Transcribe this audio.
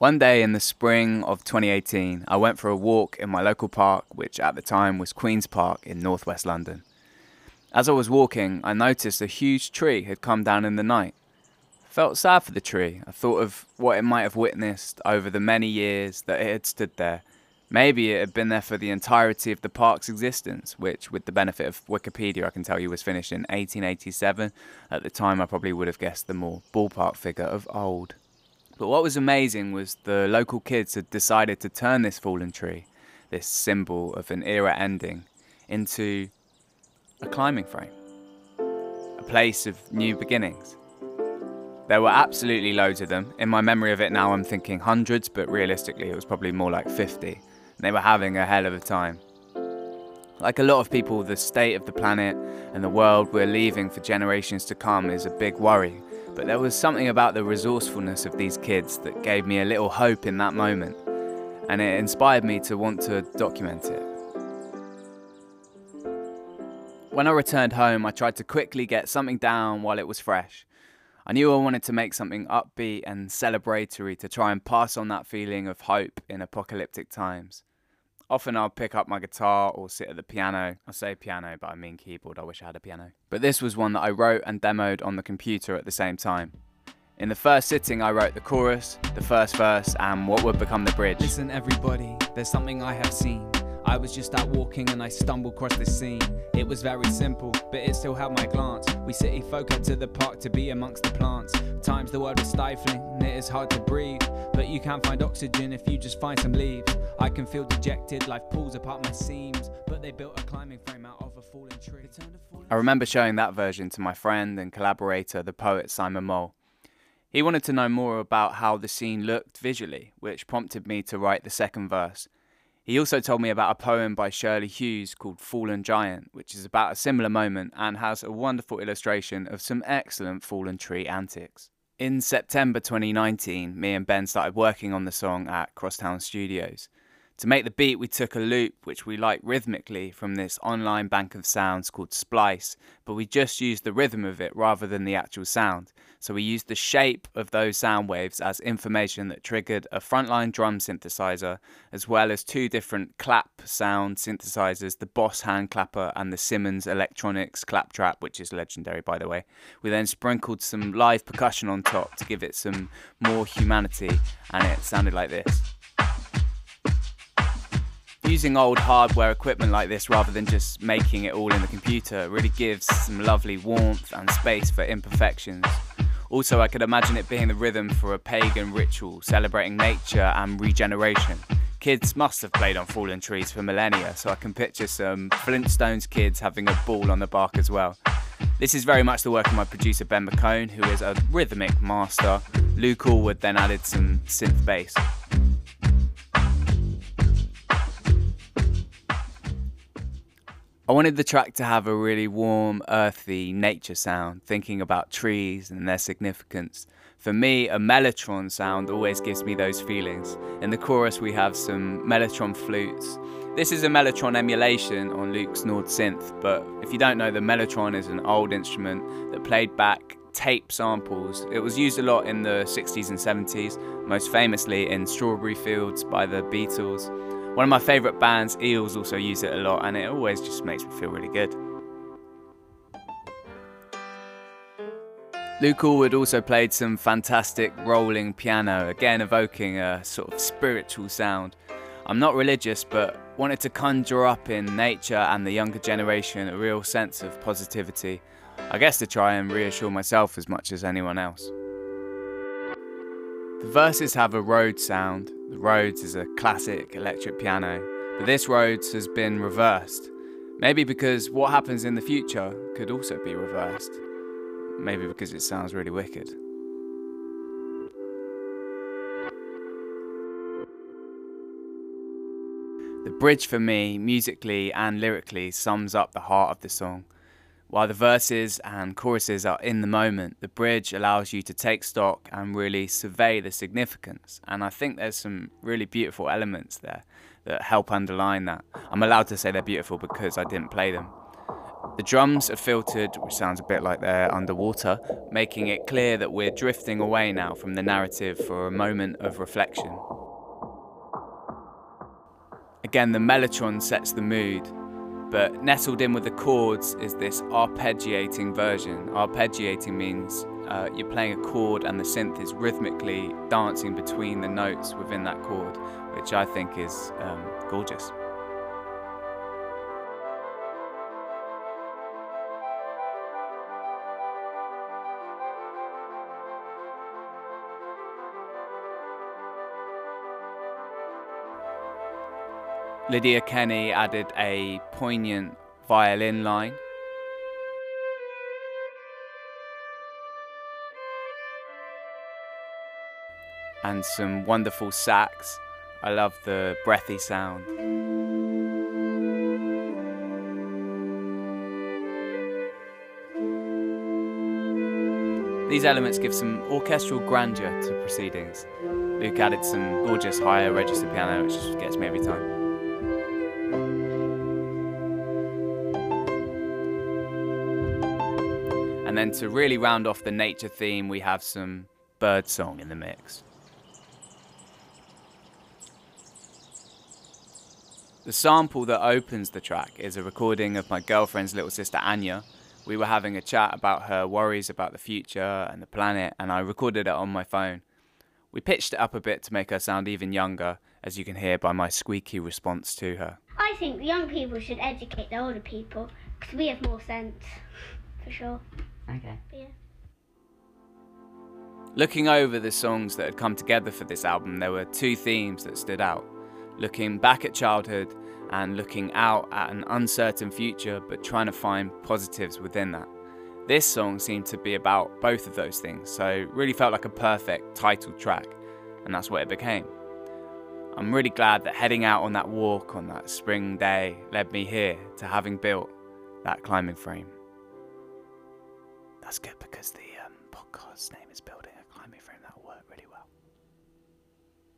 One day in the spring of 2018, I went for a walk in my local park, which at the time was Queen's Park in northwest London. As I was walking, I noticed a huge tree had come down in the night. I felt sad for the tree. I thought of what it might have witnessed over the many years that it had stood there. Maybe it had been there for the entirety of the park's existence, which, with the benefit of Wikipedia, I can tell you was finished in 1887. At the time, I probably would have guessed the more ballpark figure of old. But what was amazing was the local kids had decided to turn this fallen tree, this symbol of an era ending, into a climbing frame, a place of new beginnings. There were absolutely loads of them. In my memory of it now, I'm thinking hundreds, but realistically, it was probably more like 50. And they were having a hell of a time. Like a lot of people, the state of the planet and the world we're leaving for generations to come is a big worry but there was something about the resourcefulness of these kids that gave me a little hope in that moment, and it inspired me to want to document it. When I returned home, I tried to quickly get something down while it was fresh. I knew I wanted to make something upbeat and celebratory to try and pass on that feeling of hope in apocalyptic times. Often I'll pick up my guitar or sit at the piano. I say piano, but I mean keyboard. I wish I had a piano. But this was one that I wrote and demoed on the computer at the same time. In the first sitting, I wrote the chorus, the first verse, and what would become the bridge. Listen, everybody, there's something I have seen. I was just out walking and I stumbled across this scene. It was very simple, but it still held my glance. We city folk head to the park to be amongst the plants. Times the world is stifling, and it is hard to breathe. But you can find oxygen if you just find some leaves. I can feel dejected, life pulls apart my seams. But they built a climbing frame out of a fallen tree. I remember showing that version to my friend and collaborator, the poet Simon Mole. He wanted to know more about how the scene looked visually, which prompted me to write the second verse. He also told me about a poem by Shirley Hughes called Fallen Giant, which is about a similar moment and has a wonderful illustration of some excellent fallen tree antics. In September 2019, me and Ben started working on the song at Crosstown Studios. To make the beat, we took a loop which we like rhythmically from this online bank of sounds called Splice, but we just used the rhythm of it rather than the actual sound. So we used the shape of those sound waves as information that triggered a frontline drum synthesizer, as well as two different clap sound synthesizers the Boss hand clapper and the Simmons Electronics claptrap, which is legendary by the way. We then sprinkled some live percussion on top to give it some more humanity, and it sounded like this. Using old hardware equipment like this rather than just making it all in the computer really gives some lovely warmth and space for imperfections. Also, I could imagine it being the rhythm for a pagan ritual celebrating nature and regeneration. Kids must have played on fallen trees for millennia, so I can picture some Flintstones kids having a ball on the bark as well. This is very much the work of my producer Ben McCone, who is a rhythmic master. Luke Allwood then added some synth bass. I wanted the track to have a really warm, earthy nature sound, thinking about trees and their significance. For me, a mellotron sound always gives me those feelings. In the chorus, we have some mellotron flutes. This is a mellotron emulation on Luke's Nord synth, but if you don't know, the mellotron is an old instrument that played back tape samples. It was used a lot in the 60s and 70s, most famously in Strawberry Fields by the Beatles. One of my favourite bands, Eels, also use it a lot, and it always just makes me feel really good. Luke Allwood also played some fantastic rolling piano, again evoking a sort of spiritual sound. I'm not religious, but wanted to conjure up in nature and the younger generation a real sense of positivity. I guess to try and reassure myself as much as anyone else. The verses have a Rhodes sound. The Rhodes is a classic electric piano, but this Rhodes has been reversed. Maybe because what happens in the future could also be reversed. Maybe because it sounds really wicked. The bridge for me, musically and lyrically, sums up the heart of the song. While the verses and choruses are in the moment, the bridge allows you to take stock and really survey the significance. And I think there's some really beautiful elements there that help underline that. I'm allowed to say they're beautiful because I didn't play them. The drums are filtered, which sounds a bit like they're underwater, making it clear that we're drifting away now from the narrative for a moment of reflection. Again, the mellotron sets the mood, but nestled in with the chords is this arpeggiating version. Arpeggiating means uh, you're playing a chord and the synth is rhythmically dancing between the notes within that chord, which I think is um, gorgeous. Lydia Kenny added a poignant violin line. And some wonderful sax. I love the breathy sound. These elements give some orchestral grandeur to proceedings. Luke added some gorgeous higher register piano, which just gets me every time. And then to really round off the nature theme, we have some bird song in the mix. The sample that opens the track is a recording of my girlfriend's little sister Anya. We were having a chat about her worries about the future and the planet, and I recorded it on my phone. We pitched it up a bit to make her sound even younger, as you can hear by my squeaky response to her. I think young people should educate the older people because we have more sense, for sure. Okay. Yeah. Looking over the songs that had come together for this album, there were two themes that stood out looking back at childhood and looking out at an uncertain future, but trying to find positives within that. This song seemed to be about both of those things, so really felt like a perfect title track, and that's what it became. I'm really glad that heading out on that walk on that spring day led me here to having built that climbing frame. That's good because the um, podcast name is Building